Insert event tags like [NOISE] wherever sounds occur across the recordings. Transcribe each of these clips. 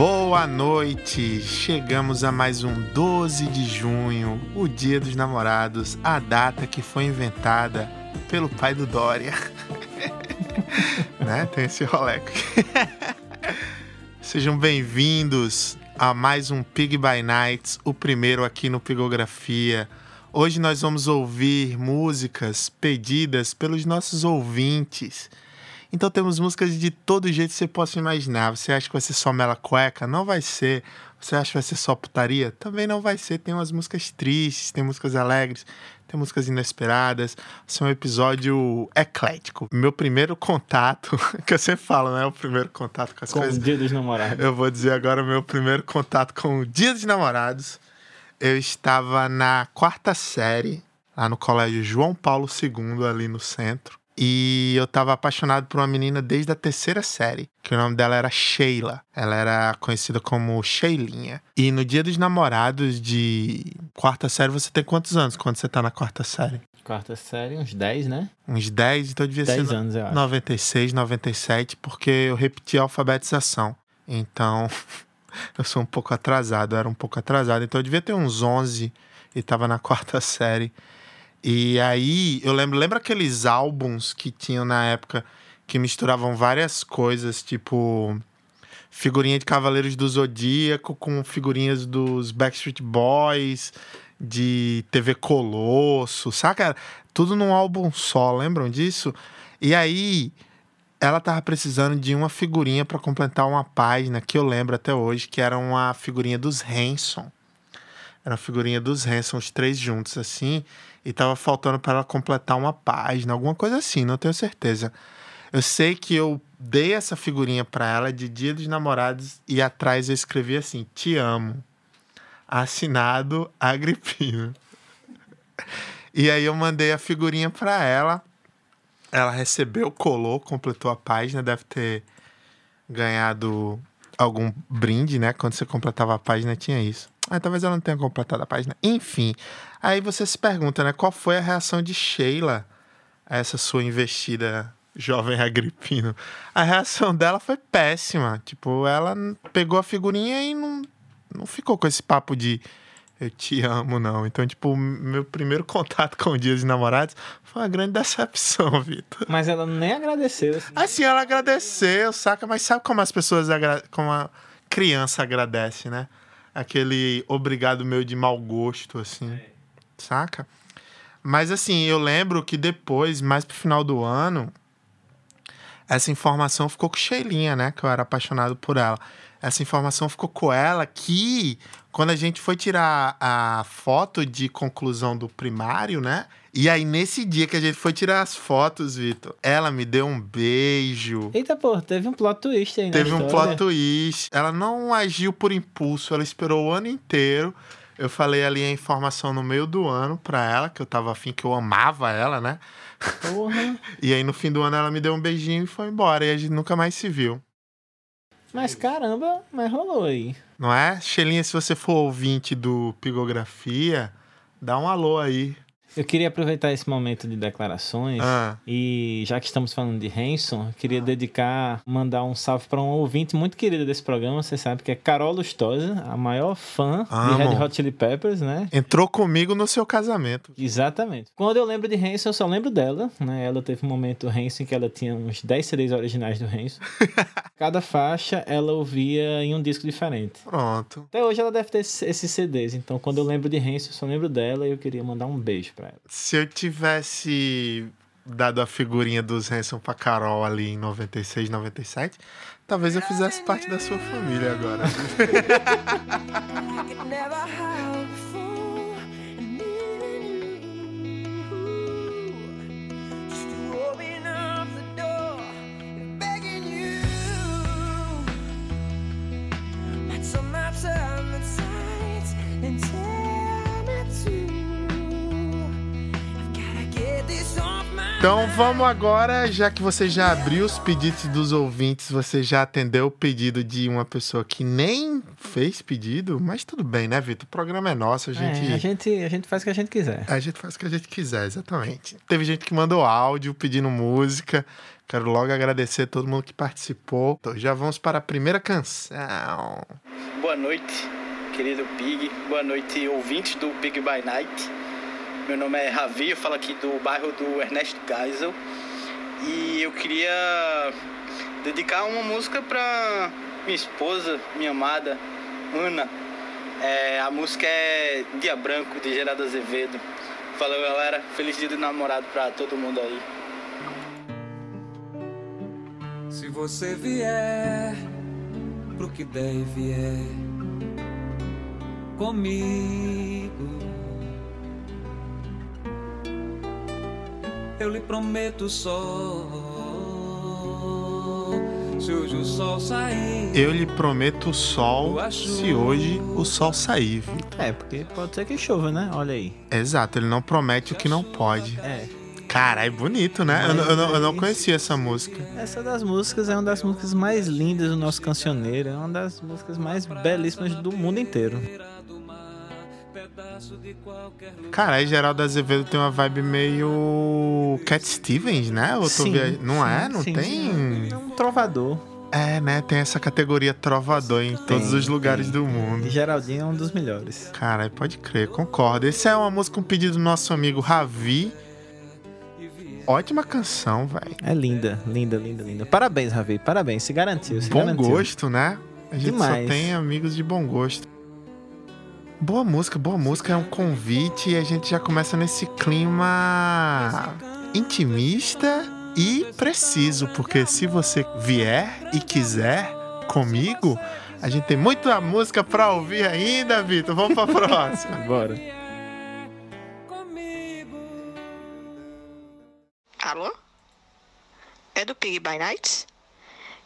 Boa noite! Chegamos a mais um 12 de junho, o Dia dos Namorados, a data que foi inventada pelo pai do Dória. [LAUGHS] né? Tem esse roleco. [LAUGHS] Sejam bem-vindos a mais um Pig by Nights, o primeiro aqui no Pigografia. Hoje nós vamos ouvir músicas pedidas pelos nossos ouvintes. Então temos músicas de todo jeito que você possa imaginar. Você acha que vai ser só mela cueca? Não vai ser. Você acha que vai ser só putaria? Também não vai ser. Tem umas músicas tristes, tem músicas alegres, tem músicas inesperadas. Vai ser um episódio eclético. Meu primeiro contato, [LAUGHS] que eu sempre falo, né? O primeiro contato com as com coisas. o Dia dos Namorados. Eu vou dizer agora o meu primeiro contato com o Dia dos Namorados. Eu estava na quarta série, lá no colégio João Paulo II, ali no centro. E eu tava apaixonado por uma menina desde a terceira série, que o nome dela era Sheila. Ela era conhecida como Sheilinha. E no dia dos namorados de quarta série, você tem quantos anos quando você tá na quarta série? Quarta série, uns 10, né? Uns 10, então devia 10 ser anos, eu acho. 96, 97, porque eu repeti a alfabetização. Então, [LAUGHS] eu sou um pouco atrasado, eu era um pouco atrasado. Então, eu devia ter uns 11 e tava na quarta [LAUGHS] série. E aí, eu lembro, lembra aqueles álbuns que tinham na época que misturavam várias coisas, tipo figurinha de Cavaleiros do Zodíaco com figurinhas dos Backstreet Boys, de TV Colosso, saca? Tudo num álbum só, lembram disso? E aí, ela tava precisando de uma figurinha para completar uma página que eu lembro até hoje, que era uma figurinha dos Hanson. Era uma figurinha dos Hanson, os três juntos assim, e tava faltando para ela completar uma página, alguma coisa assim, não tenho certeza. Eu sei que eu dei essa figurinha para ela de Dia dos Namorados e atrás eu escrevi assim: Te amo. Assinado Agripino. E aí eu mandei a figurinha para ela. Ela recebeu, colou, completou a página, deve ter ganhado algum brinde, né? Quando você completava a página tinha isso. Ah, talvez ela não tenha completado a página. Enfim, aí você se pergunta, né? Qual foi a reação de Sheila a essa sua investida jovem agripino? A reação dela foi péssima. Tipo, ela pegou a figurinha e não, não ficou com esse papo de eu te amo, não. Então, tipo, meu primeiro contato com o Dia dos Namorados foi uma grande decepção, [LAUGHS] Vitor. Mas ela nem agradeceu. Assim. Assim, ela agradeceu, saca? Mas sabe como as pessoas, agra... como a criança agradece, né? Aquele obrigado meu de mau gosto, assim, saca? Mas assim, eu lembro que depois, mais pro final do ano, essa informação ficou com Sheilinha, né? Que eu era apaixonado por ela. Essa informação ficou com ela que, quando a gente foi tirar a foto de conclusão do primário, né? E aí, nesse dia que a gente foi tirar as fotos, Vitor, ela me deu um beijo. Eita, pô, teve um plot twist aí, Teve um plot twist. Ela não agiu por impulso, ela esperou o ano inteiro. Eu falei ali a informação no meio do ano pra ela, que eu tava afim, que eu amava ela, né? Porra. [LAUGHS] E aí no fim do ano ela me deu um beijinho e foi embora. E a gente nunca mais se viu. Mas caramba, mas rolou aí. Não é? Shelinha, se você for ouvinte do Pigografia, dá um alô aí. Eu queria aproveitar esse momento de declarações Ah, e, já que estamos falando de Hanson, queria dedicar, mandar um salve para um ouvinte muito querido desse programa. Você sabe que é Carol Lustosa, a maior fã de. Red Hot Chili Peppers, né? entrou comigo no seu casamento. Exatamente. Quando eu lembro de Hanson, eu só lembro dela, né? Ela teve um momento Hanson em que ela tinha uns 10 CDs originais do Hanson. [LAUGHS] Cada faixa ela ouvia em um disco diferente. Pronto. Até hoje ela deve ter esses CDs, então quando eu lembro de Hanson, eu só lembro dela e eu queria mandar um beijo pra ela. Se eu tivesse dado a figurinha dos Hanson pra Carol ali em 96, 97, talvez eu fizesse parte da sua família agora. [LAUGHS] Então vamos agora, já que você já abriu os pedidos dos ouvintes, você já atendeu o pedido de uma pessoa que nem fez pedido, mas tudo bem, né, Vitor? O programa é nosso, a gente. É, a, gente, a gente faz o que a gente quiser. A gente faz o que a gente quiser, exatamente. Teve gente que mandou áudio pedindo música. Quero logo agradecer a todo mundo que participou. Então, já vamos para a primeira canção. Boa noite, querido Pig. Boa noite, ouvintes do Pig by Night. Meu nome é Ravi, eu falo aqui do bairro do Ernesto Geisel. E eu queria dedicar uma música para minha esposa, minha amada, Ana. É, a música é Dia Branco, de Geraldo Azevedo. Falou, galera. Feliz dia do namorado para todo mundo aí. Se você vier pro que der e vier comigo, eu lhe prometo sol. Se hoje o sol sair, Eu lhe prometo o sol se hoje o sol sair, Vitor. É, porque pode ser que chova, né? Olha aí. Exato, ele não promete o que não pode. É. Cara, é bonito, né? Eu, não- eu não, eu não conhecia essa música. Essa das músicas é uma das músicas mais lindas do nosso cancioneiro. É uma das músicas mais belíssimas do mundo inteiro. Cara, aí Geraldo Azevedo tem uma vibe meio Cat Stevens, né? Eu tô Sim, via- Não é? sim, Não sim, tem. sim. É um trovador. É, né? Tem essa categoria trovador em todos os lugares tem, do tem. mundo. E Geraldinho é um dos melhores. Cara, pode crer, concordo. Esse é uma música, um pedido do nosso amigo Ravi. Ótima canção, velho. É linda, linda, linda, linda. Parabéns, Ravi. Parabéns. Se garantiu. Se Bom garantiu. gosto, né? A gente Demais. só tem amigos de bom gosto. Boa música, boa música é um convite e a gente já começa nesse clima intimista e preciso, porque se você vier e quiser comigo, a gente tem muita música pra ouvir ainda, Vitor. Vamos pra próxima. [LAUGHS] Bora. Alô? É do Pig by Nights?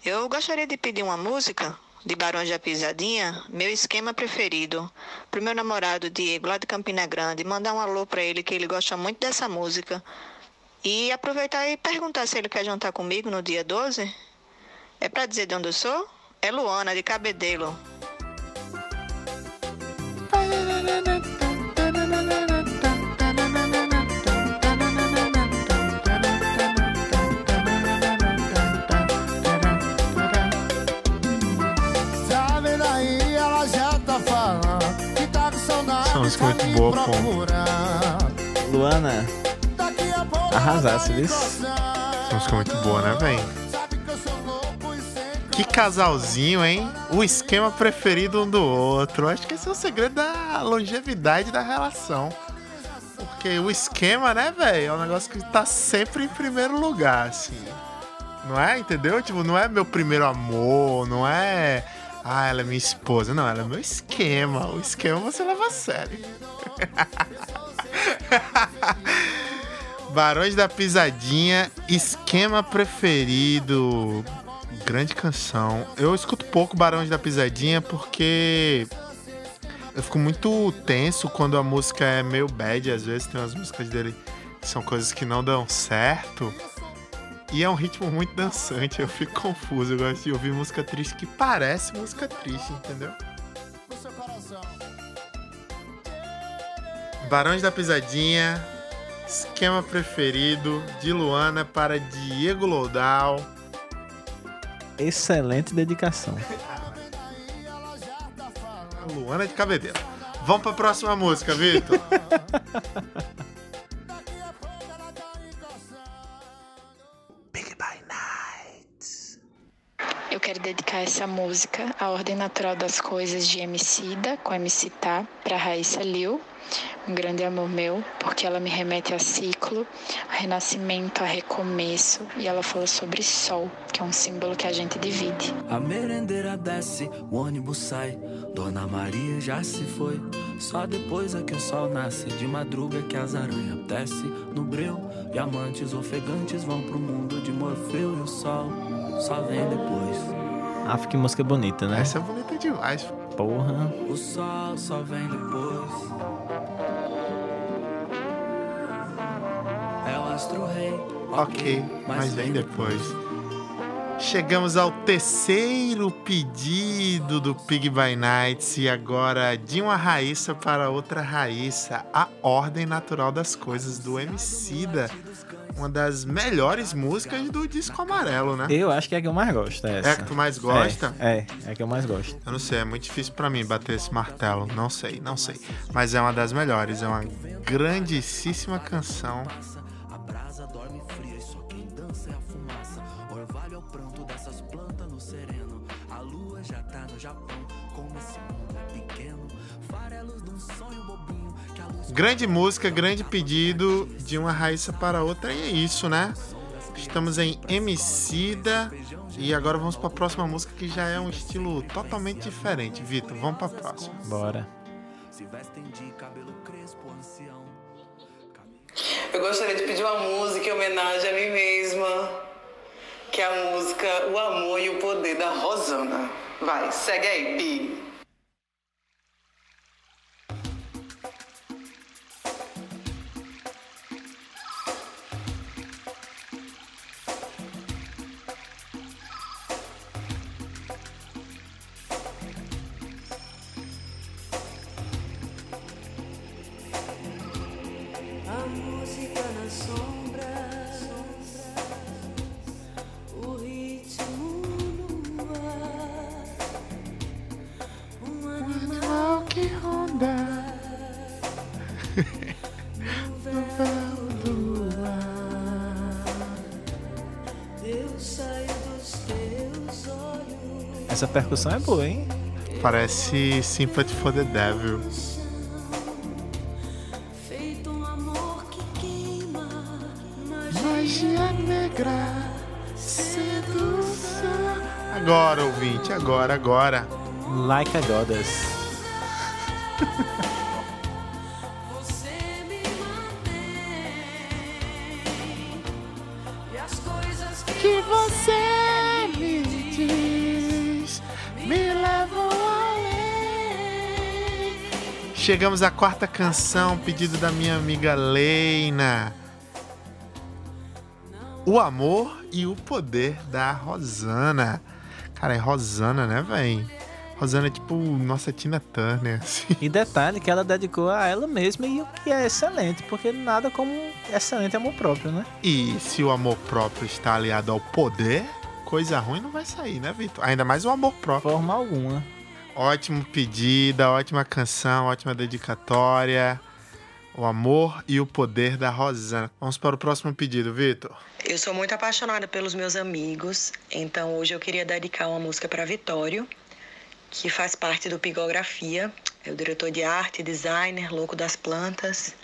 Eu gostaria de pedir uma música de Barões da Pisadinha, meu esquema preferido, pro meu namorado Diego, lá de Campina Grande, mandar um alô pra ele, que ele gosta muito dessa música. E aproveitar e perguntar se ele quer jantar comigo no dia 12. É pra dizer de onde eu sou? É Luana, de Cabedelo. Essa música é muito boa, pô. Luana, Arrasasse, viu? Essa música é muito boa, né, velho? Que casalzinho, hein? O esquema preferido um do outro. Acho que esse é o segredo da longevidade da relação. Porque o esquema, né, velho, é um negócio que tá sempre em primeiro lugar, assim. Não é? Entendeu? Tipo, não é meu primeiro amor, não é. Ah, ela é minha esposa. Não, ela é meu esquema. O esquema você leva a sério. [LAUGHS] Barões da Pisadinha, esquema preferido. Grande canção. Eu escuto pouco Barões da Pisadinha porque eu fico muito tenso quando a música é meio bad. Às vezes tem umas músicas dele que são coisas que não dão certo. E é um ritmo muito dançante, eu fico confuso. Eu gosto de ouvir música triste que parece música triste, entendeu? Barões da Pisadinha, esquema preferido de Luana para Diego Loudal. excelente dedicação. [LAUGHS] Luana de Cabedelo. Vamos pra próxima música, Vitor. [LAUGHS] Eu quero dedicar essa música à Ordem Natural das Coisas de Emicida, com MC Tá, para Raíssa Liu, um grande amor meu, porque ela me remete a ciclo, a renascimento, a recomeço, e ela fala sobre sol, que é um símbolo que a gente divide. A merendeira desce, o ônibus sai. Dona Maria já se foi. Só depois é que o sol nasce. De madruga que as aranhas desce no breu. Diamantes ofegantes vão pro mundo de Morfeu e o sol só vem depois. Ah, que música bonita, né? Essa é bonita demais. Porra. O sol só vem depois. É o astro rei. Ok, mas vem depois. Chegamos ao terceiro pedido do Pig by Nights e agora de uma Raíssa para outra Raíssa, a ordem natural das coisas do Emicida. Uma das melhores músicas do disco amarelo, né? Eu acho que é a que eu mais gosto. É, essa. É a que tu mais gosta? É, é, é a que eu mais gosto. Eu não sei, é muito difícil pra mim bater esse martelo. Não sei, não sei. Mas é uma das melhores, é uma grandíssima canção. Grande música, grande pedido de uma Raíssa para outra e é isso, né? Estamos em Emicida e agora vamos para a próxima música que já é um estilo totalmente diferente. Vitor, vamos para a próxima. Bora. Eu gostaria de pedir uma música em homenagem a mim mesma, que é a música O Amor e o Poder da Rosana. Vai, segue aí, Pi. Percussão é boa, hein? Parece Sympathy for the Devil. Feito um amor que queima, Magia negra, sedução. Agora, ouvinte, agora, agora. Like a Goddess. [LAUGHS] Chegamos à quarta canção, pedido da minha amiga Leina. O amor e o poder da Rosana. Cara, é Rosana, né, véi? Rosana é tipo nossa Tina Turner, assim. E detalhe que ela dedicou a ela mesma e o que é excelente, porque nada como excelente amor próprio, né? E se o amor próprio está aliado ao poder, coisa ruim não vai sair, né, Vitor? Ainda mais o amor próprio. Forma alguma. Ótimo pedida, ótima canção, ótima dedicatória. O amor e o poder da Rosana. Vamos para o próximo pedido, Vitor. Eu sou muito apaixonada pelos meus amigos, então hoje eu queria dedicar uma música para Vitório, que faz parte do Pigografia, é o diretor de arte, designer, louco das plantas.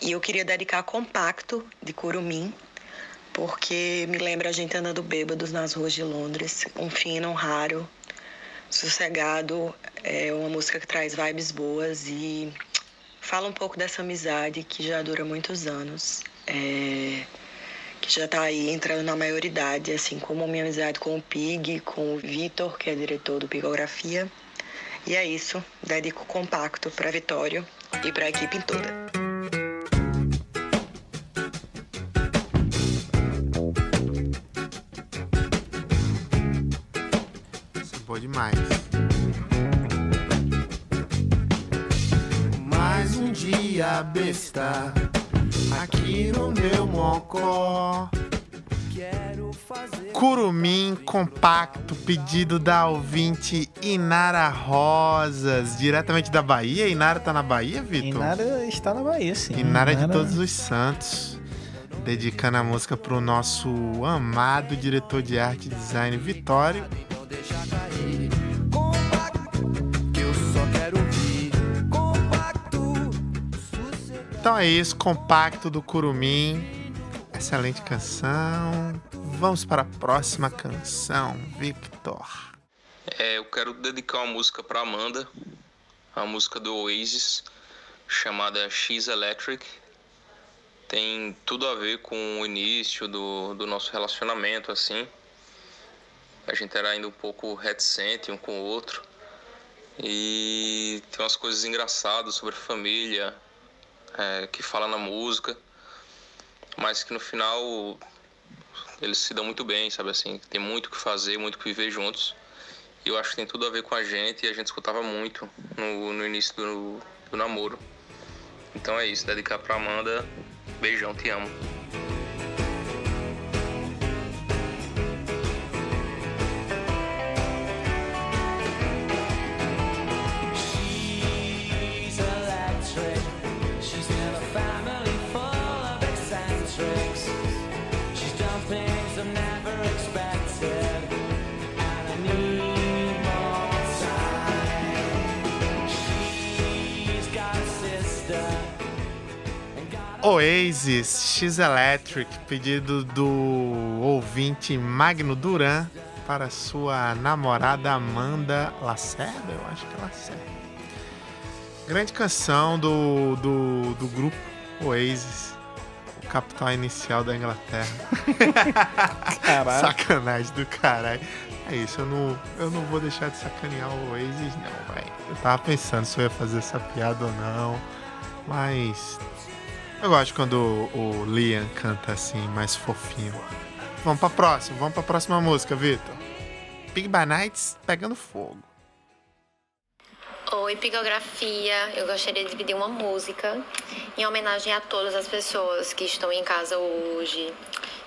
E eu queria dedicar Compacto, de Curumim, porque me lembra a gente andando bêbados nas ruas de Londres, um fino, um raro, sossegado, é uma música que traz vibes boas e fala um pouco dessa amizade que já dura muitos anos. É, que já tá aí entrando na maioridade, assim como a minha amizade com o Pig, com o Vitor, que é diretor do Pigografia. E é isso, dedico o compacto para Vitório e para a equipe toda. Demais. Mais um dia besta aqui no meu mocó. Quero fazer Curumim compacto, pedido da ouvinte Inara Rosas, diretamente da Bahia. Inara tá na Bahia, Vitor? Inara está na Bahia, sim. Inara é de Todos os Santos. Dedicando a música pro nosso amado diretor de arte e design, Vitório. Então é isso, compacto do Curumim. Excelente canção. Vamos para a próxima canção, Victor. É, eu quero dedicar uma música para Amanda, a música do Oasis, chamada X Electric. Tem tudo a ver com o início do, do nosso relacionamento, assim. A gente era ainda um pouco reticente um com o outro. E tem umas coisas engraçadas sobre família, é, que fala na música. mas que no final eles se dão muito bem, sabe assim? Tem muito o que fazer, muito o que viver juntos. E eu acho que tem tudo a ver com a gente e a gente escutava muito no, no início do, do namoro. Então é isso, dedicar pra Amanda. Beijão, te amo. Oasis, X Electric, pedido do ouvinte Magno Duran para sua namorada Amanda Lacerda, eu acho que é Lacerda. Grande canção do, do, do grupo Oasis, o capital inicial da Inglaterra. Caralho. [LAUGHS] Sacanagem do caralho. É isso, eu não, eu não vou deixar de sacanear o Oasis, não, velho. Eu tava pensando se eu ia fazer essa piada ou não, mas eu gosto quando o, Liam canta assim, mais fofinho. Vamos pra próxima, vamos pra próxima música, Vitor. Big by Nights pegando fogo. Oi, Picografia. Eu gostaria de pedir uma música em homenagem a todas as pessoas que estão em casa hoje,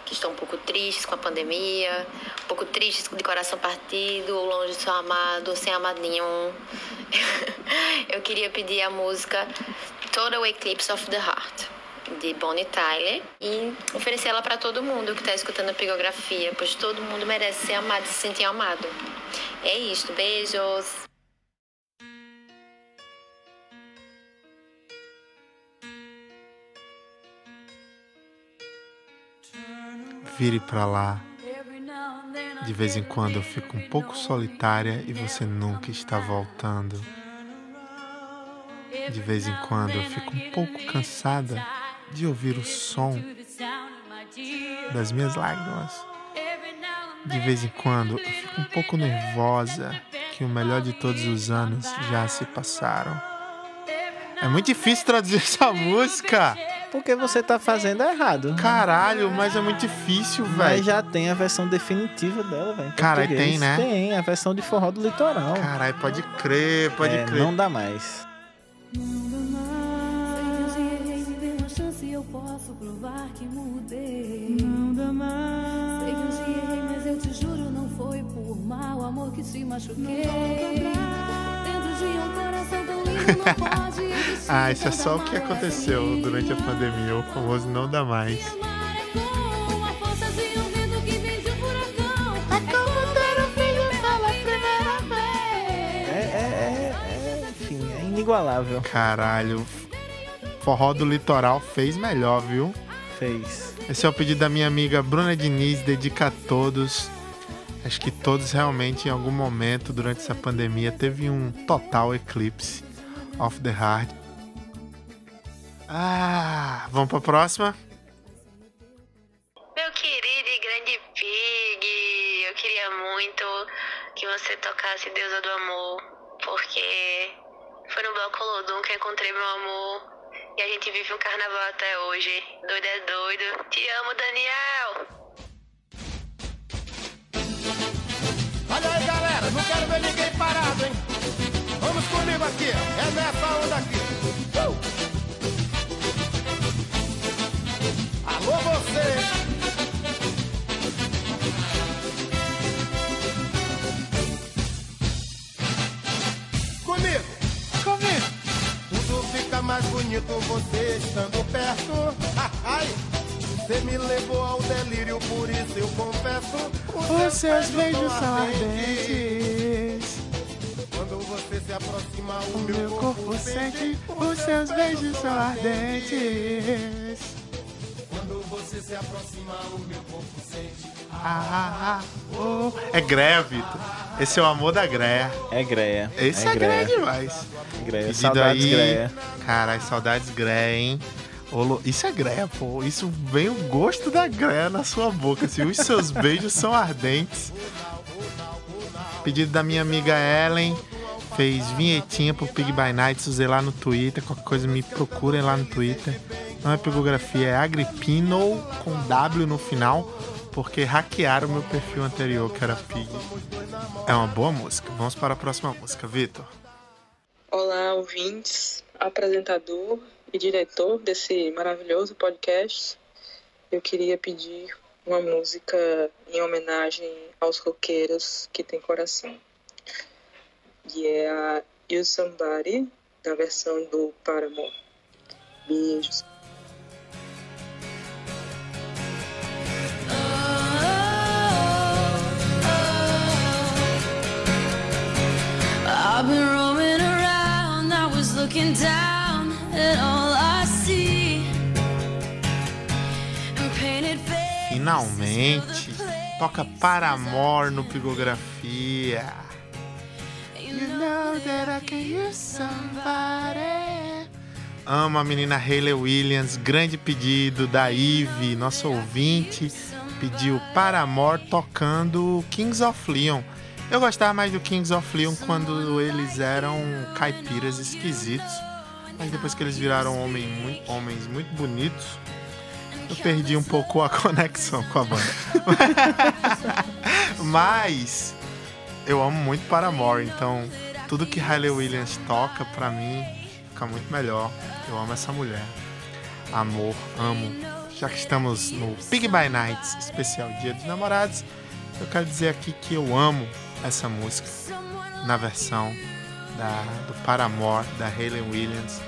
que estão um pouco tristes com a pandemia, um pouco tristes de coração partido, ou longe do seu amado, sem amadinho. [LAUGHS] Eu queria pedir a música Total Eclipse of the Heart, de Bonnie Tyler, e oferecer ela para todo mundo que está escutando a Picografia, pois todo mundo merece ser amado e se sentir amado. É isto, beijos! Vire pra lá. De vez em quando eu fico um pouco solitária e você nunca está voltando. De vez em quando eu fico um pouco cansada de ouvir o som das minhas lágrimas. De vez em quando eu fico um pouco nervosa que o melhor de todos os anos já se passaram. É muito difícil traduzir essa música. Porque você tá fazendo errado. Caralho, mas é muito difícil, Mas velho. já tem a versão definitiva dela, velho. Caralho, tem, né? Tem, a versão de forró do litoral. Caralho, pode crer, pode É, crer. Não dá mais. Posso provar que mudei. Não dá mais. Sei que um dia errei, mas eu te juro, não foi por mal, amor que te machuquei. Dentro de um coração tão lindo não [LAUGHS] pode existir. Ah, isso é só o que aconteceu durante a pandemia. O famoso não dá mais. É, é, é, é, enfim, é inigualável. Caralho. Forró do Litoral fez melhor, viu? Fez. Esse é o pedido da minha amiga Bruna Diniz, dedica a todos. Acho que todos realmente, em algum momento durante essa pandemia, teve um total eclipse of the heart. Ah, vamos pra próxima? Meu querido e grande Pig, eu queria muito que você tocasse Deusa do Amor, porque foi no Bloco Lodum que eu encontrei meu amor e a gente vive um carnaval até hoje. Doido é doido. Te amo, Daniel! Olha aí, galera, não quero ver ninguém parado, hein? Vamos comigo aqui, ó. é nessa onda aqui. Uh! Alô, você! Mais bonito você estando perto. [LAUGHS] Ai, você me levou ao delírio, por isso eu confesso. Os seus beijos são ardentes. Quando você se aproxima, o, O meu corpo sente, os seus beijos são ardentes. Quando você se aproxima, o meu corpo sente. Ah, ah, oh. É Greia, Vitor. Esse é o amor da Greia. É Greia. Esse é, Greia demais. Greia. Pedido Saudades aí. Greia. Caralho, saudades Greia, hein? Isso é Greia, pô. Isso vem o gosto da Greia na sua boca. Assim. Os seus [LAUGHS] beijos são ardentes. Pedido da minha amiga Ellen. Fez vinhetinha pro Pig by Nights. Usei lá no Twitter. Qualquer coisa me procurem lá no Twitter. Não é pigografia, é Agripino com W no final, porque hackearam meu perfil anterior, que era Pig. É uma boa música. Vamos para a próxima música, Vitor. Olá, ouvintes, apresentador e diretor desse maravilhoso podcast. Eu queria pedir uma música em homenagem aos roqueiros que têm coração. E é a You Somebody, na versão do Paramore. Beijos. I've been roaming around, I was looking down at all I see. And painted faces Finalmente, toca Paramore no Pigografia. You know that I can use somebody. Amo a menina Hayley Williams, grande pedido da Eve, nosso ouvinte, pediu Paramore tocando Kings of Leon. Eu gostava mais do Kings of Leon quando eles eram caipiras esquisitos, mas depois que eles viraram homem mui- homens muito bonitos, eu perdi um pouco a [LAUGHS] conexão com a banda. [LAUGHS] Mas eu amo muito Paramore, então tudo que Hayley Williams toca pra mim fica muito melhor. Eu amo essa mulher. Amor, amo. Já que estamos no Pig by Nights, especial Dia dos Namorados, eu quero dizer aqui que eu amo essa música na versão da, do Paramore, da Hayley Williams.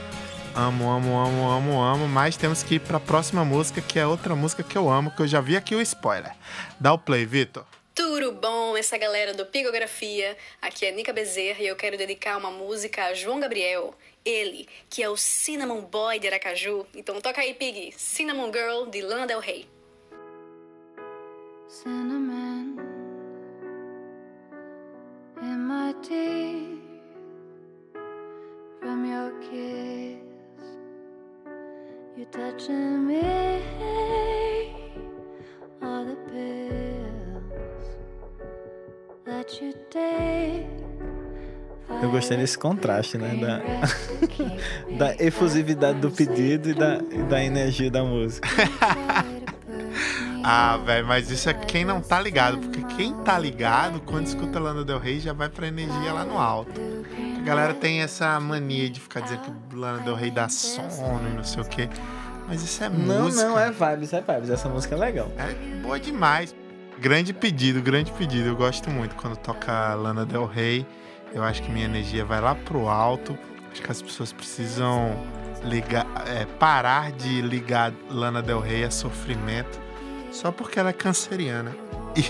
Amo, amo, amo, amo, amo, mas temos que ir pra próxima música, que é outra música que eu amo, que eu já vi aqui o spoiler. Dá o play, Vitor. Tudo bom, essa galera do Pigografia? Aqui é Nica Bezerra e eu quero dedicar uma música a João Gabriel. Ele, que é o Cinnamon Boy de Aracaju. Então toca aí, Pig. Cinnamon Girl, de Lana Del Rey. cinnamon in my teeth from your kiss. You touching me, all the pills that you take. Eu gostei desse contraste, né? Da, [LAUGHS] da efusividade do pedido e da, e da energia da música. Ah, velho, mas isso é quem não tá ligado, porque quem tá ligado, quando escuta Lana Del Rey, já vai pra energia lá no alto. A galera tem essa mania de ficar dizendo que Lana Del Rey dá sono e não sei o quê. Mas isso é Não, música. não, é vibes, é vibes. Essa música é legal. É boa demais. Grande pedido, grande pedido. Eu gosto muito quando toca Lana Del Rey. Eu acho que minha energia vai lá pro alto. Acho que as pessoas precisam ligar, é, parar de ligar Lana Del Rey a sofrimento só porque ela é canceriana. E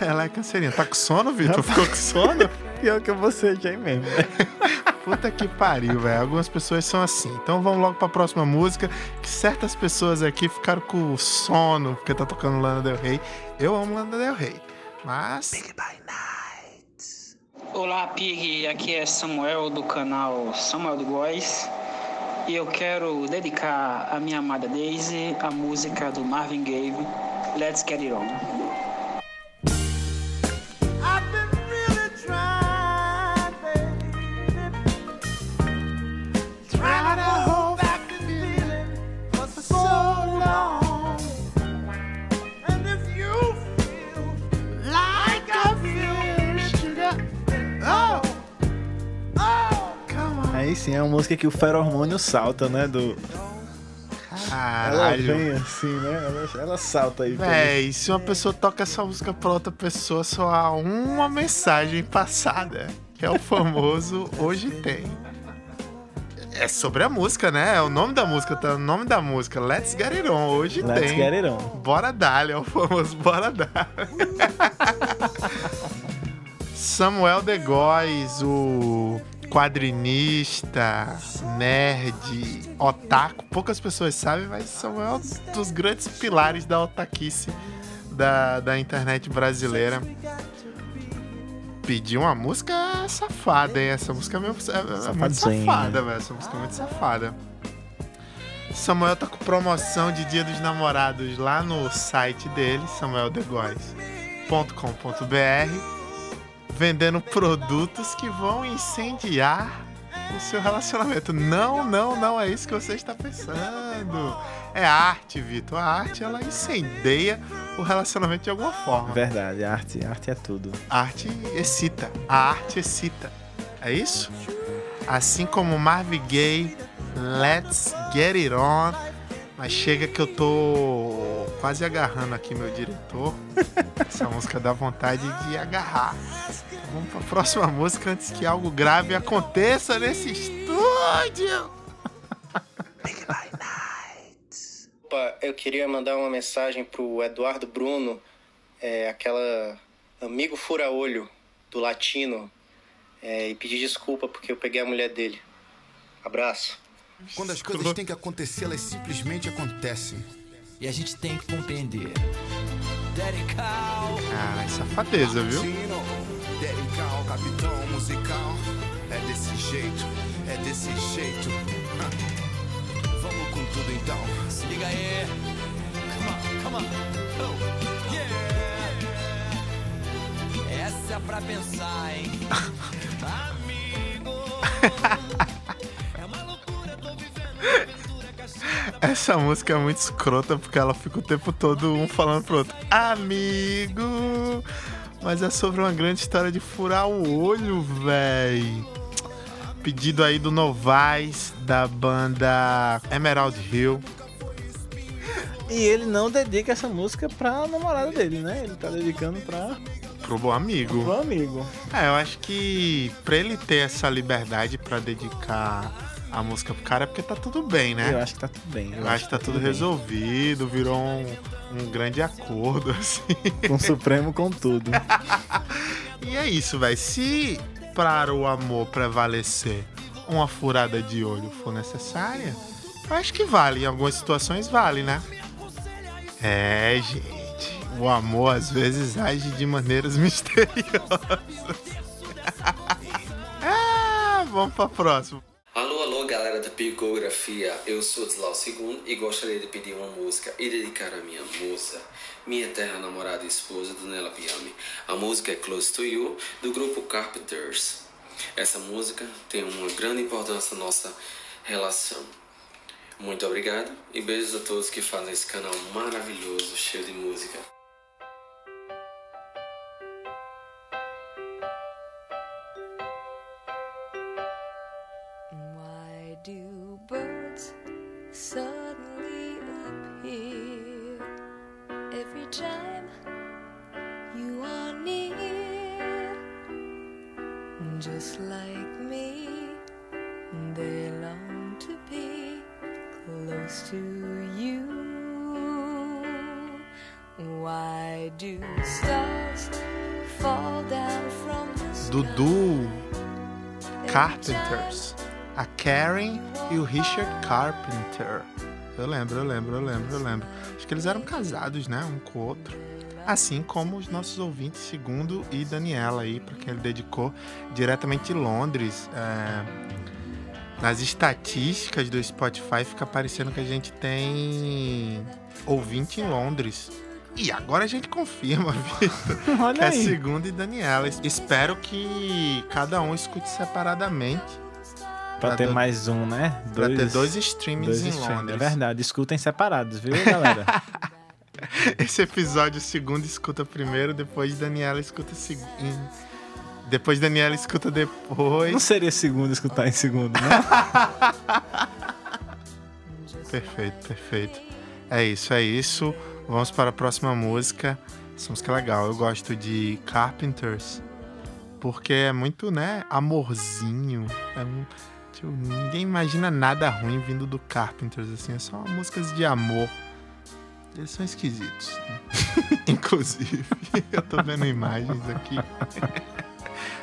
[LAUGHS] ela é canceriana. Tá com sono, Vitor? Ficou com sono? [LAUGHS] Pior que você já mesmo. [LAUGHS] Puta que pariu, velho. Algumas pessoas são assim. Então vamos logo pra próxima música. Que certas pessoas aqui ficaram com sono porque tá tocando Lana Del Rey. Eu amo Lana Del Rey. Mas. Olá, Pig. Aqui é Samuel do canal Samuel do Góis. E eu quero dedicar à minha amada Daisy a música do Marvin Gaye, Let's Get It On. Sim, é uma música que o feromônio salta, né? Do... Ela Caralho. vem assim, né? Ela, ela salta aí. pelo- Véi, se uma pessoa toca essa música pra outra pessoa, só há uma mensagem passada. Que é o famoso [LAUGHS] Hoje Tem. É sobre a música, né? É o nome da música, tá? O nome da música. Let's Get It On. Hoje Let's tem. Get It On. Bora dar, é o famoso Bora dar. [LAUGHS] Samuel De Góis, o quadrinista, nerd, otaku. Poucas pessoas sabem, mas Samuel é um dos grandes pilares da otaquice da, da internet brasileira. Pediu uma música safada, hein? Essa música é, meio, é- é muito Safadinha. safada, velho. Essa música é muito safada. Samuel tá com promoção de Dia dos Namorados lá no site dele, samueldegóis.com.br, vendendo produtos que vão incendiar o seu relacionamento. Não, não, não é isso que você está pensando. É arte, Vitor. A arte ela incendeia o relacionamento de alguma forma. Verdade, a arte, a arte é tudo. A arte excita. A arte excita. É isso? Assim como Marvin Gaye, Let's Get It On. Mas chega que eu tô quase agarrando aqui meu diretor. Essa música dá vontade de agarrar. Vamos pra próxima música antes que algo grave aconteça nesse estúdio. Opa, eu queria mandar uma mensagem pro Eduardo Bruno, é, aquela amigo fura-olho do latino, é, e pedir desculpa porque eu peguei a mulher dele. Abraço. Quando as coisas têm que acontecer, elas simplesmente acontecem. E a gente tem que compreender. Dedical. Ah, safadeza, viu? Dedical, capitão musical. É desse jeito, é desse jeito. Ah. Vamos com tudo então. Se liga aí. Come on, come on. Oh, yeah. Essa é pra pensar, hein? [LAUGHS] Essa música é muito escrota porque ela fica o tempo todo um falando pro outro, amigo. Mas é sobre uma grande história de furar o olho, véi. Pedido aí do Novaes, da banda Emerald Hill. E ele não dedica essa música pra namorada dele, né? Ele tá dedicando pra. Pro bom amigo. Pro amigo. É, eu acho que pra ele ter essa liberdade pra dedicar a música pro cara é porque tá tudo bem, né? Eu acho que tá tudo bem. Eu, acho que tá, tudo, bem. resolvido, virou um, um grande acordo, [LAUGHS] assim. Com o Supremo com tudo. E é isso, velho. Se para o amor prevalecer uma furada de olho for necessária, eu acho que vale. Em algumas situações vale, né? É, gente. O amor às vezes age de maneiras [LAUGHS] misteriosas. [LAUGHS] ah, vamos pra próxima. Alô, alô, galera da Picografia. Eu sou Deslau II e gostaria de pedir uma música e dedicar a minha musa, minha terra namorada e esposa, Donella Piame. A música é Close to You, do grupo Carpenters. Essa música tem uma grande importância na nossa relação. Muito obrigado e beijos a todos que fazem esse canal maravilhoso, cheio de música. Just like me, they long to be close to you. Why do stars fall down from the sky? Dudu Carpenters. A Karen e o Richard Carpenter. Eu lembro, eu lembro, eu lembro, eu lembro. Acho que eles eram casados, né? Um com o outro. Assim como os nossos ouvintes, Segundo e Daniela aí, para quem ele dedicou diretamente de Londres. É, Nas estatísticas do Spotify fica parecendo que a gente tem ouvinte em Londres. E agora a gente confirma, [LAUGHS] Vitor. [LAUGHS] Olha que é aí. Segundo e Daniela. Espero que cada um escute separadamente. Pra ter do- mais um, né? Pra ter dois streamings dois em streams, Londres. É verdade, escutem separados, viu, galera? [LAUGHS] [LAUGHS] Esse episódio, segundo escuta primeiro, depois Daniela escuta seg... em- Depois Daniela escuta depois. Não seria segundo escutar em segundo, né? [LAUGHS] Perfeito, perfeito. É isso, é isso. Vamos para a próxima música. Essa música é legal. Eu gosto de Carpenters. Porque é muito, né, amorzinho. É um- tipo, ninguém imagina nada ruim vindo do Carpenters, assim. É só músicas de amor. Eles são esquisitos. né? [LAUGHS] Inclusive, eu tô vendo imagens aqui.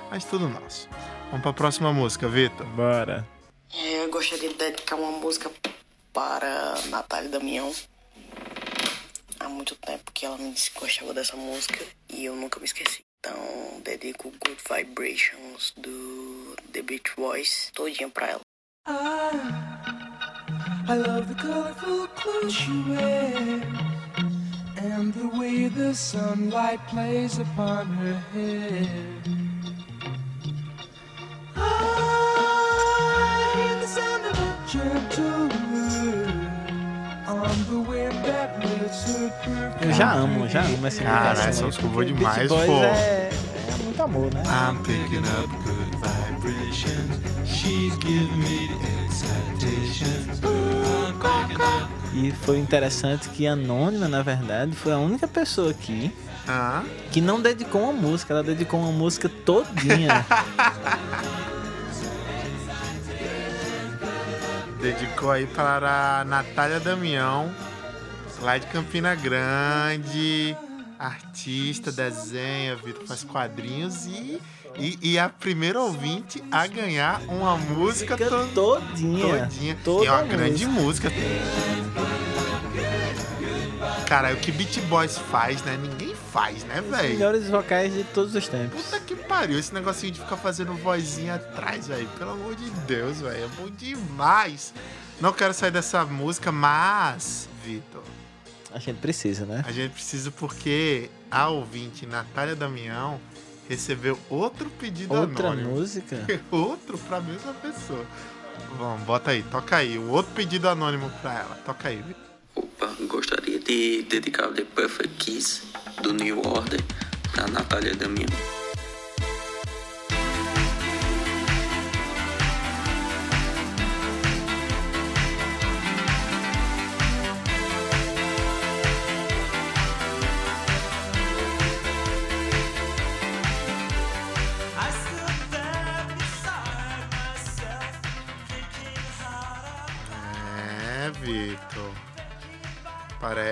Mas tudo nosso. Vamos para a próxima música, Vitor. Bora. É, Eu gostaria de dedicar uma música para Natália Damião. Há muito tempo que ela me disse que gostava dessa música e eu nunca me esqueci. Então, dedico Good Vibrations do The Beach Boys todinha pra ela. I love the colorful clothes she wears and the way the sunlight plays upon her hair. I the sound of a gentle on the wind that lifts her perfume. Eu já amo, já amo essa Cara, essa música boa demais, pô. É, é muito amor, né? I'm picking up good vibrations. She's giving me excitations. I'm picking up. E foi interessante que a Anônima, na verdade, foi a única pessoa aqui Ah. que não dedicou uma música, ela dedicou uma música todinha. [LAUGHS] Dedicou aí para a Natália Damião, lá de Campina Grande. Artista, desenha, Vitor faz quadrinhos e, e, e a primeira ouvinte a ganhar uma música to- todinha. todinha. Toda e é uma grande música. Cara, o que Beat Boys faz, né? Ninguém faz, né, velho? melhores vocais de todos os tempos. Puta que pariu, esse negocinho de ficar fazendo vozinha atrás, velho. Pelo amor de Deus, velho. É bom demais. Não quero sair dessa música, mas, Vitor, A gente precisa, né? a gente precisa porque a ouvinte Natália Damião recebeu outro pedido Outra anônimo. música? [LAUGHS] outro pra mesma pessoa. Vamos, bota aí, toca aí. O outro pedido anônimo pra ela. Toca aí, Vitor. Gostaria de dedicar o The Perfect Kiss do New Order pra Natália Damião.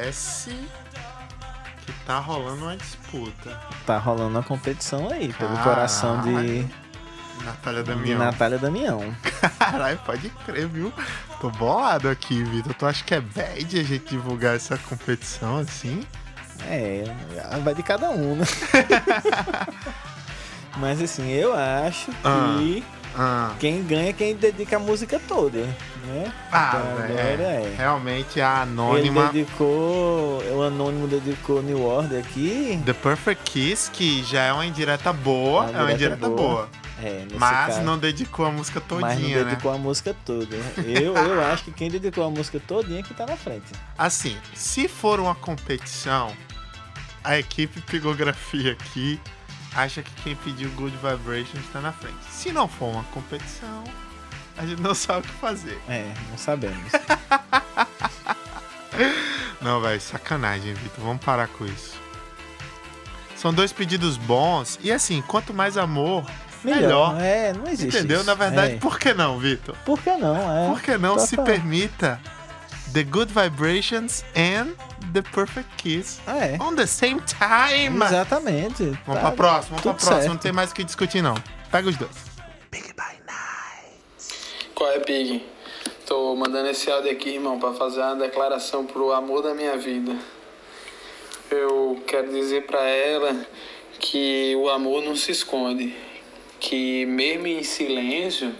Parece que tá rolando uma disputa. Tá rolando uma competição aí, pelo coração de, Natália de Damião. Natália Damião. Caralho, pode crer, viu? Tô bolado aqui, Vitor. Tu acha que é bad a gente divulgar essa competição assim? É, vai de cada um, né? [LAUGHS] Mas assim, eu acho que Ah. Quem ganha é quem dedica a música toda, né? Ah, Então, agora é. Realmente a Ele anônima. dedicou, o anônimo dedicou New Order aqui. The Perfect Kiss, que já é uma indireta boa, Uma é uma indireta boa. boa. É, Mas caso. não dedicou a música todinha, Mas não né? dedicou a música toda. Eu, eu [LAUGHS] acho que quem dedicou a música todinha é que tá na frente. Assim, se for uma competição, a equipe Pigografia aqui acha que quem pediu Good Vibrations está na frente. Se não for uma competição, a gente não sabe o que fazer. É, não sabemos. [LAUGHS] Não, velho, sacanagem, Vitor. Vamos parar com isso. São dois pedidos bons. E assim, quanto mais amor, melhor. Melhor. É, não existe Entendeu? isso. Na verdade, É. por que não, Vitor? Por que não? É. Por que não se permita The Good Vibrations and The Perfect Kiss é. on the same time? Exatamente. Vamos Tá pra próxima, vamos pra próxima. certo. Não tem mais o que discutir, não. Pega os dois. Qual é, Pig? Tô mandando esse áudio aqui, irmão, pra fazer uma declaração pro amor da minha vida. Eu quero dizer pra ela que o amor não se esconde, que mesmo em silêncio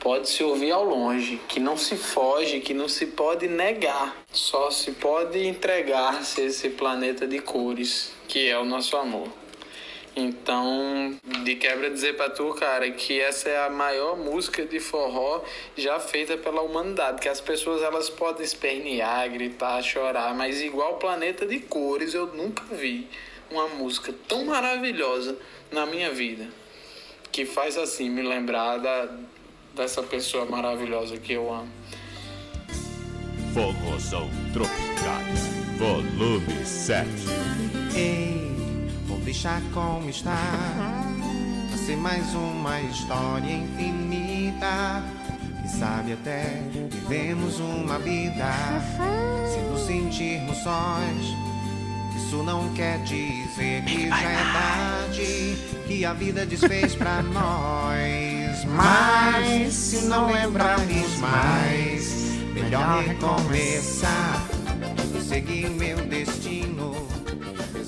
pode se ouvir ao longe, que não se foge, que não se pode negar, só se pode entregar-se esse planeta de cores que é o nosso amor. Então, de quebra dizer pra tu, cara, que essa é a maior música de forró já feita pela humanidade, que as pessoas elas podem espernear, gritar, chorar, mas igual Planeta de Cores eu nunca vi uma música tão maravilhosa na minha vida, que faz assim me lembrar da, dessa pessoa maravilhosa que eu amo. Forrozão Tropicália, volume 7. Ei, vou deixar como está. Vai ser mais uma história infinita. E sabe até vivemos uma vida. Se nos sentirmos sós, isso não quer dizer que já é tarde. Que a vida desfez pra nós. Mas se não lembrares mais, melhor recomeçar. Seguir meu destino.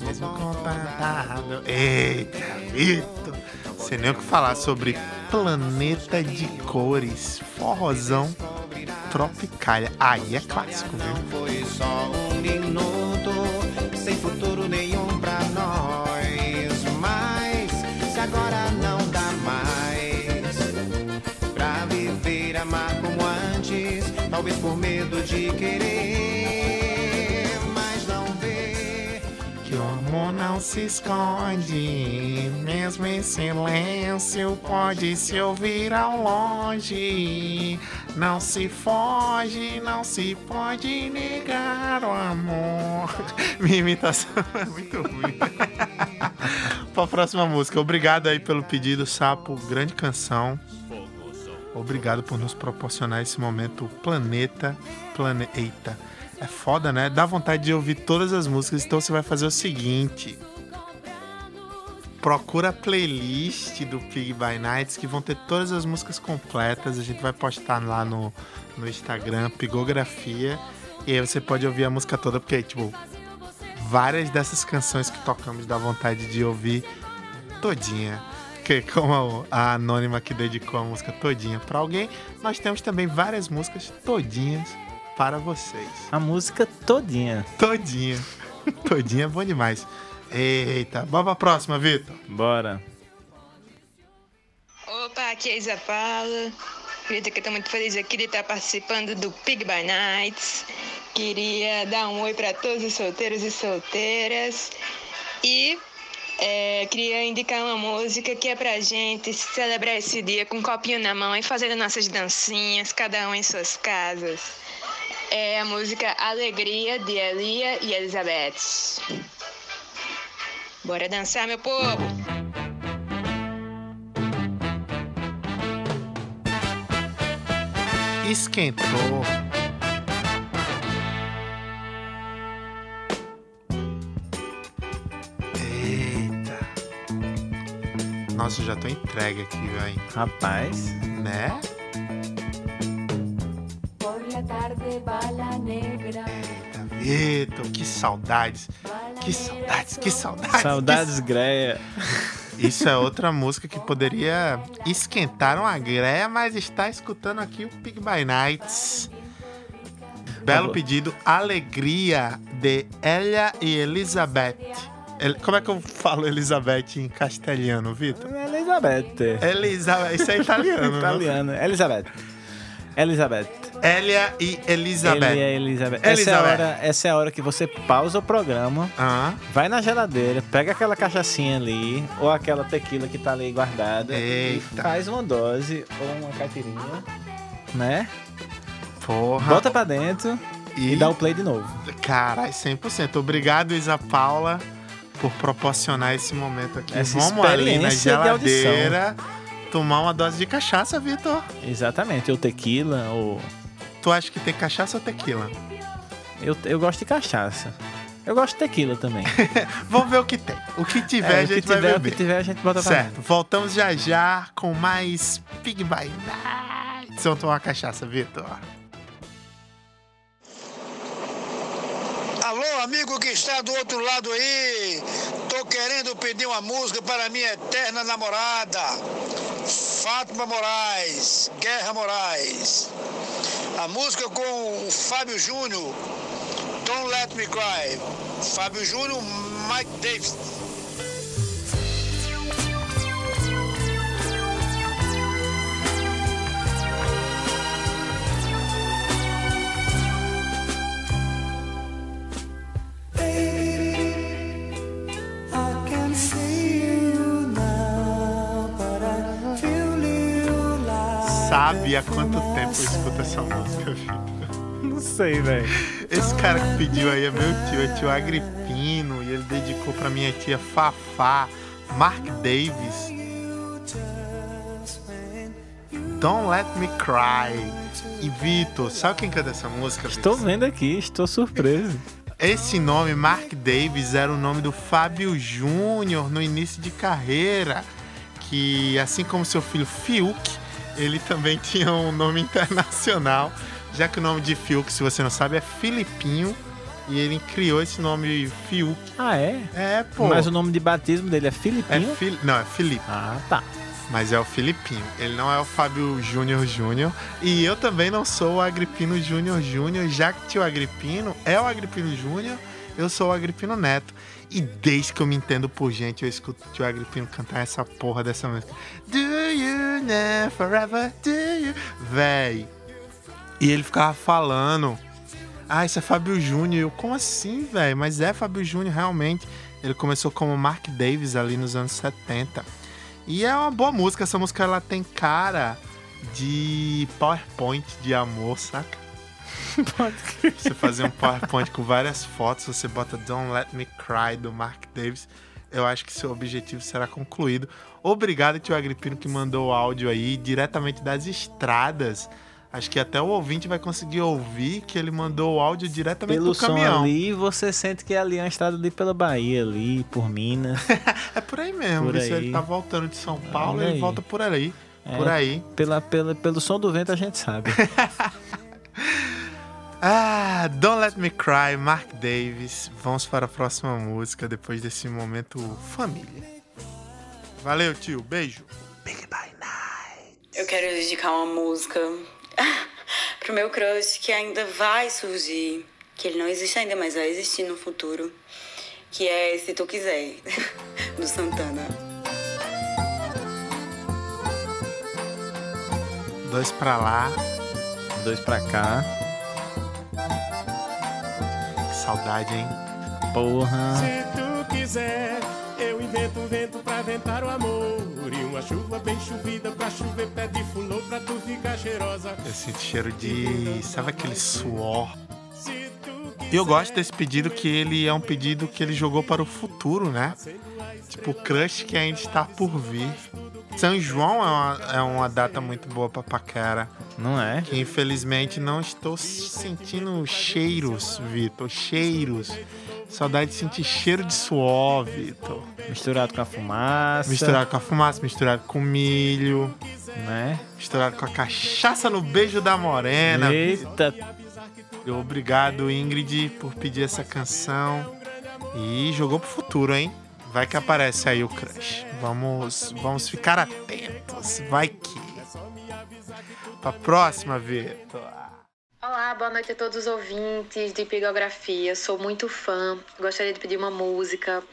Mesmo Contado. Eita, Vitor. Sem nem o que falar sobre Planeta de Cores, forrozão Tropicália. Aí é clássico, viu? Não se esconde, mesmo em silêncio pode se ouvir ao longe. Não se foge, não se pode negar o amor. [LAUGHS] Minha imitação é muito ruim. [LAUGHS] Pra próxima música. Obrigado aí pelo pedido, Sapo. Grande canção. Obrigado por nos proporcionar esse momento planeta. Plane... É foda, né? Dá vontade de ouvir todas as músicas. Então você vai fazer o seguinte. Procura a playlist do Pig by Nights que vão ter todas as músicas completas. A gente vai postar lá no, no Instagram, Pigografia. E aí você pode ouvir a música toda, porque, tipo, várias dessas canções que tocamos dá vontade de ouvir todinha. Que como a anônima que dedicou a música todinha para alguém, nós temos também várias músicas todinhas para vocês. A música todinha. Todinha. [LAUGHS] todinha é bom demais. Eita, vamos pra próxima, Vitor. Bora. Opa, aqui é a Isa Paula. Queria dizer que eu tô muito feliz aqui de estar participando do Pig by Nights. Queria dar um oi para todos os solteiros e solteiras. E é, queria indicar uma música que é pra gente celebrar esse dia com um copinho na mão e fazendo nossas dancinhas, cada um em suas casas. É a música Alegria de Elia e Elizabeth. Bora dançar, meu povo! Esquentou. Eita. Nossa, já tô entregue aqui, velho. Rapaz. Né? Tarde bala negra. Vitor, que saudades. Que saudades, que saudades. Saudades greia. Isso é outra música que poderia esquentar uma greia, mas está escutando aqui o Pig by Nights. Belo pedido, Alegria de Elia e Elizabeth. El- Como é que eu falo Elizabeth em castelhano, Vitor? Elizabeth. Elizabeth, isso é italiano, [LAUGHS] não? Italiano. Elizabeth. Elizabeth. Elia e Elizabeth. Ele é Elizabeth. Essa, é a Elizabeth. hora, essa é a hora que você pausa o programa, vai na geladeira, pega aquela cachaçinha ali, ou aquela tequila que tá ali guardada, e faz uma dose, ou uma caipirinha, né? Porra. Bota pra dentro e, dá o play de novo. Caralho, 100%. Obrigado, Isa Paula, por proporcionar esse momento aqui. Essa Vamos ali na geladeira tomar uma dose de cachaça, Vitor. Exatamente, ou tequila, ou. Tu acha que tem cachaça ou tequila? Eu, eu gosto de cachaça. Eu gosto de tequila também. [LAUGHS] Vamos ver o que tem. O que tiver, É, a o que gente vai tiver, o beber. que tiver, a gente bota pra Certo, voltamos já já com mais Pig by Night. Vamos tomar uma cachaça, Vitor. Alô, amigo que está do outro lado aí. Tô querendo pedir uma música para minha eterna namorada, Fátima Moraes, Guerra Moraes. A música com o Fábio Júnior, Don't Let Me Cry. Fábio Júnior, Mike Davis. Há quanto tempo eu escuto essa música, Vitor? Não sei, velho. Esse cara que pediu aí é meu tio, é tio Agripino, e ele dedicou pra minha tia Fafá, Mark Davis. Don't Let Me Cry. E Vitor, sabe quem canta essa música? Estou vendo aqui, estou surpreso. Esse nome, Mark Davis, era o nome do Fábio Júnior no início de carreira. Que, assim como seu filho Fiuk, ele também [LAUGHS] tinha um nome internacional. Já que o nome de Fiuk, se você não sabe, é Filipinho. E ele criou esse nome Fiuk. Ah, é? É, pô. Mas o nome de batismo dele é É Filipinho? Fili... Não, é Felipe. Ah, tá. Mas é o Filipinho. Ele não é o Fábio Júnior Júnior. E eu também não sou o Agripino Júnior Júnior, já que tio Agripino é o Agripino Júnior, eu sou o Agripino Neto. E desde que eu me entendo por gente, eu escuto o tio Agripino cantar essa porra dessa música. Do you know forever? Do you? Véi. E ele ficava falando. Ah, isso é Fábio Júnior. Eu, como assim, velho? Mas é Fábio Júnior, realmente. Ele começou como Mark Davis ali nos anos 70. E é uma boa música. Essa música ela tem cara de PowerPoint de amor, saca? Você fazer um PowerPoint com várias fotos, você bota Don't Let Me Cry do Mark Davis. Eu acho que seu objetivo será concluído. Obrigado, tio Agripino, que mandou o áudio aí diretamente das estradas. Acho que até o ouvinte vai conseguir ouvir que ele mandou o áudio diretamente Pelo do som caminhão. ali, você sente que ali é uma estrada ali pela Bahia, ali, por Minas. [LAUGHS] É por aí mesmo. Por Se ele aí. tá voltando de São Paulo, Olha ele aí. volta por aí. É, Por aí. Pela, pela, pelo som do vento a gente sabe. [LAUGHS] Ah, Don't Let Me Cry, Mark Davis. Vamos para a próxima música depois desse momento família. Valeu, tio. Beijo. Eu quero dedicar uma música [LAUGHS] pro meu crush que ainda vai surgir, que ele não existe ainda, mas vai existir no futuro, que é Se Tu Quiser, [LAUGHS] do Santana. Dois pra lá. Dois pra cá. Saudade, hein? Porra. Se tu quiser, eu invento um vento pra ventar o amor. E uma chuva bem chovida pra chover pé de fulô pra tu ficar cheirosa. Eu sinto cheiro de. Sabe aquele suor? E eu gosto desse pedido que ele é um pedido que ele jogou para o futuro, né? Tipo, o crush que ainda está por vir. São João é uma, é uma data muito boa pra paquera. Não é? Que infelizmente não estou sentindo cheiros, Vitor. Cheiros. Saudade de sentir cheiro de suor, Vitor. Misturado com a fumaça. Misturado com a fumaça, misturado com milho. Né? Misturado com a cachaça no beijo da morena. Eita. Obrigado, Ingrid, por pedir essa canção. E jogou pro futuro, hein? Vai que aparece aí o crush. Vamos, vamos ficar atentos. Vai que. Pra próxima, Vitor. Olá, boa noite a todos os ouvintes de Pigografia. Sou muito fã. Gostaria de pedir uma música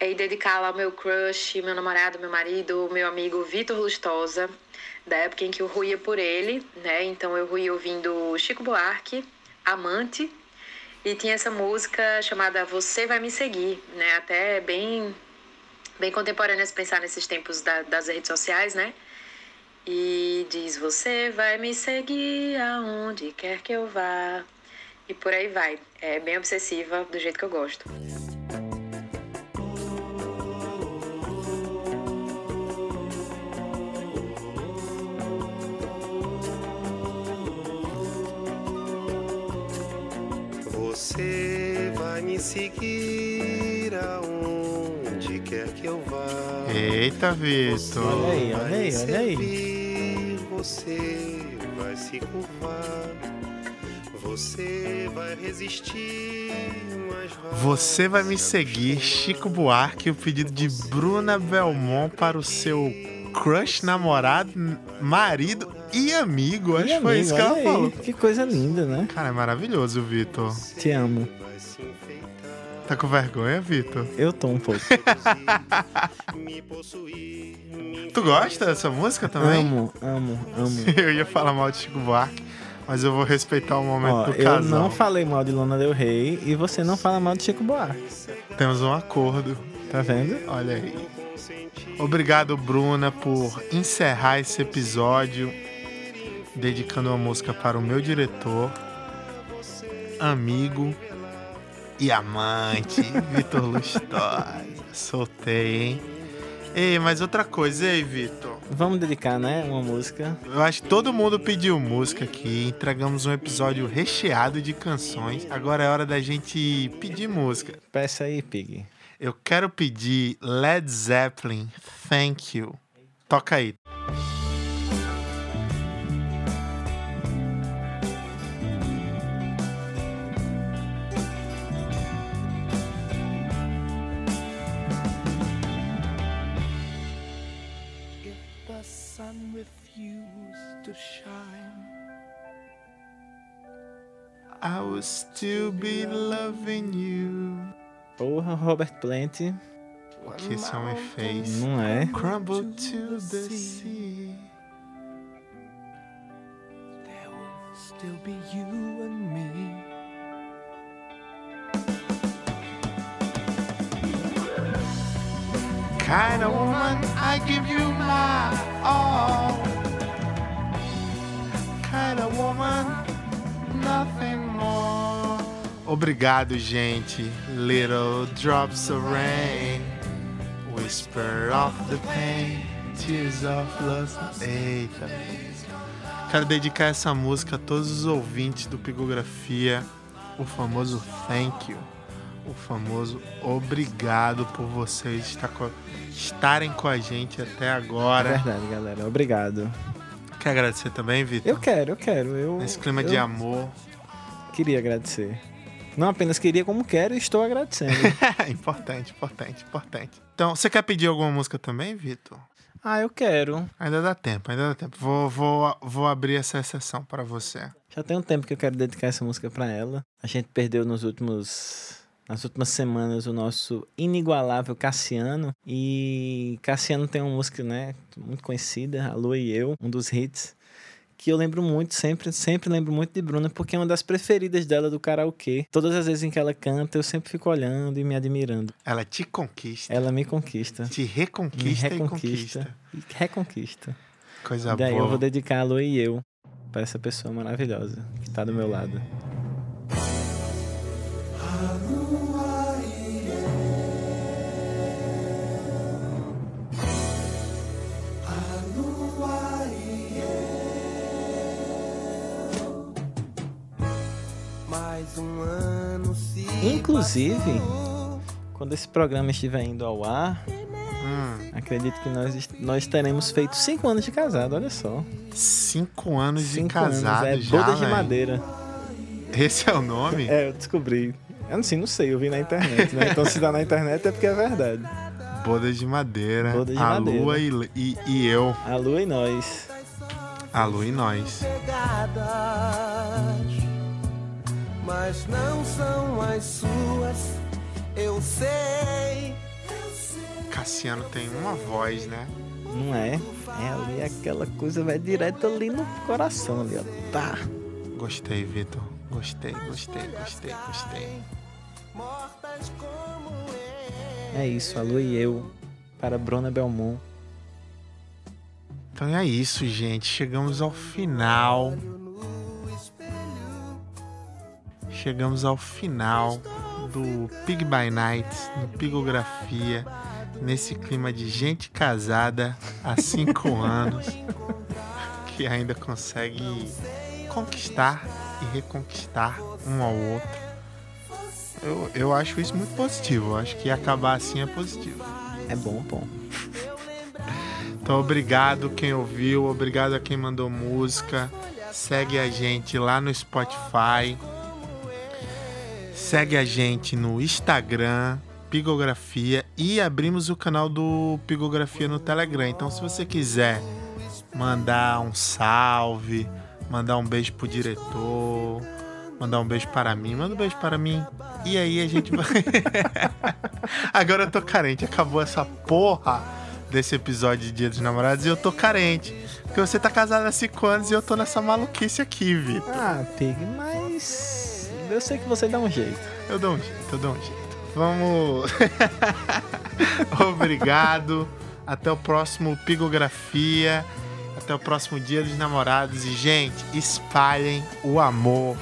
e dedicá-la ao meu crush, meu namorado, meu marido, meu amigo Vitor Lustosa, da época em que eu ruía por ele, né? Então eu ruía ouvindo Chico Buarque, Amante, e tinha essa música chamada Você Vai Me Seguir, né? Até bem, bem contemporânea se pensar nesses tempos da- das redes sociais, né? E diz: Você vai me seguir aonde quer que eu vá. E por aí vai. É bem obsessiva, do jeito que eu gosto. Você vai me seguir aonde quer que eu vá. Eita, Vitor. Olha aí, olha aí, olha aí. Você vai se curvar. Você vai resistir. Você vai me seguir, Chico Buarque, o pedido de Bruna Belmont para o seu crush, namorado, marido e amigo. Acho que foi isso que ela aí, falou. Que coisa linda, né? Cara, é maravilhoso, Vitor. Te amo. Tá com vergonha, Vitor? Eu tô um pouco. [LAUGHS] Tu gosta dessa música também? Amo, amo, amo. [LAUGHS] Eu ia falar mal de Chico Buarque, mas eu vou respeitar o momento Ó, do eu casal. não falei mal de Lana Del Rey e você não fala mal de Chico Buarque. Temos um acordo. Tá vendo? Olha aí. Obrigado, Bruna, por encerrar esse episódio dedicando uma música para o meu diretor, amigo e amante, [LAUGHS] Vitor Lustosa. Soltei, hein? Ei, mas outra coisa, ei, Vitor. Vamos dedicar, né? Uma música. Eu acho que todo mundo pediu música aqui. Entregamos um episódio recheado de canções. Agora é hora da gente pedir música. Peça aí, Pig. Eu quero pedir Led Zeppelin, Thank You. Toca aí. I will still be loving you. Porra, Robert Plant. O que esse homem fez? Não é? Crumble to the sea. there will still be you and me. Kind of woman, I give you my all. Kind of woman, nothing more. Obrigado, gente. Little drops of rain, whisper of the pain, tears of love. Eita. Quero dedicar essa música a todos os ouvintes do Pigografia, o famoso thank you, o famoso obrigado por vocês estarem com a gente até agora. É verdade, galera. Obrigado. Quer agradecer também, Vitor? Eu quero, eu quero. Eu, Nesse clima eu de amor. Queria agradecer. Não apenas queria, como quero e estou agradecendo. [LAUGHS] importante, importante, importante. Então, você quer pedir alguma música também, Vitor? ah, eu quero. Ainda dá tempo, ainda dá tempo. Vou, vou, vou abrir essa exceção para você. Já tem um tempo que eu quero dedicar essa música pra ela. A gente perdeu nos últimos nas últimas semanas o nosso inigualável Cassiano e Cassiano tem uma música, né, muito conhecida, A Lua e Eu, um dos hits que eu lembro muito, sempre, sempre lembro muito de Bruna, porque é uma das preferidas dela do karaokê. Todas as vezes em que ela canta, eu sempre fico olhando e me admirando. Ela te conquista. Ela me conquista. Te reconquista me e reconquista. conquista. E reconquista. Coisa Daí boa. eu vou dedicar a Lua e Eu pra essa pessoa maravilhosa que tá do meu lado. Inclusive, quando esse programa estiver indo ao ar, Hum. acredito que nós, nós teremos feito cinco anos de casado, olha só. Cinco anos de Cinco casado anos, é já, bodas de madeira. Esse é o nome? É, eu descobri. Eu não sei, não sei, eu vi na internet, né? Então se dá na internet é porque é verdade. Bodas de madeira. Bodas de a madeira. lua e, e, e eu. A lua e nós. A lua e nós. Mas não são as suas. Eu sei. Cassiano tem uma voz, né? Não é? É ali aquela coisa, vai direto ali no coração ali, ó. Tá. Gostei, Vitor. Gostei, gostei, gostei, gostei. É isso, a lua e eu. Para Bruna Belmont. Então é isso, gente. Chegamos ao final. Chegamos ao final do Pig by Night, no Pigografia, nesse clima de gente casada há cinco [LAUGHS] anos, que ainda consegue conquistar e reconquistar um ao outro. Eu, eu acho isso muito positivo. Eu acho que acabar assim é positivo. É bom, bom. [LAUGHS] Então, obrigado quem ouviu, obrigado a quem mandou música. Segue a gente lá no Spotify. Segue a gente no Instagram, Pigografia. E abrimos o canal do Pigografia no Telegram. Então, se você quiser mandar um salve, mandar um beijo pro diretor, mandar um beijo para mim, manda um beijo para mim. E aí a gente vai. [LAUGHS] Agora eu tô carente, acabou essa porra desse episódio de Dia dos Namorados e eu tô carente. Porque você tá casado há 5 anos e eu tô nessa maluquice aqui, Vitor. Ah, Pig, mas. Eu sei que você dá um jeito. Eu dou um jeito, eu dou um jeito. Vamos. [LAUGHS] Obrigado. Até o próximo Pigografia. Até o próximo Dia dos Namorados. E, gente, espalhem o amor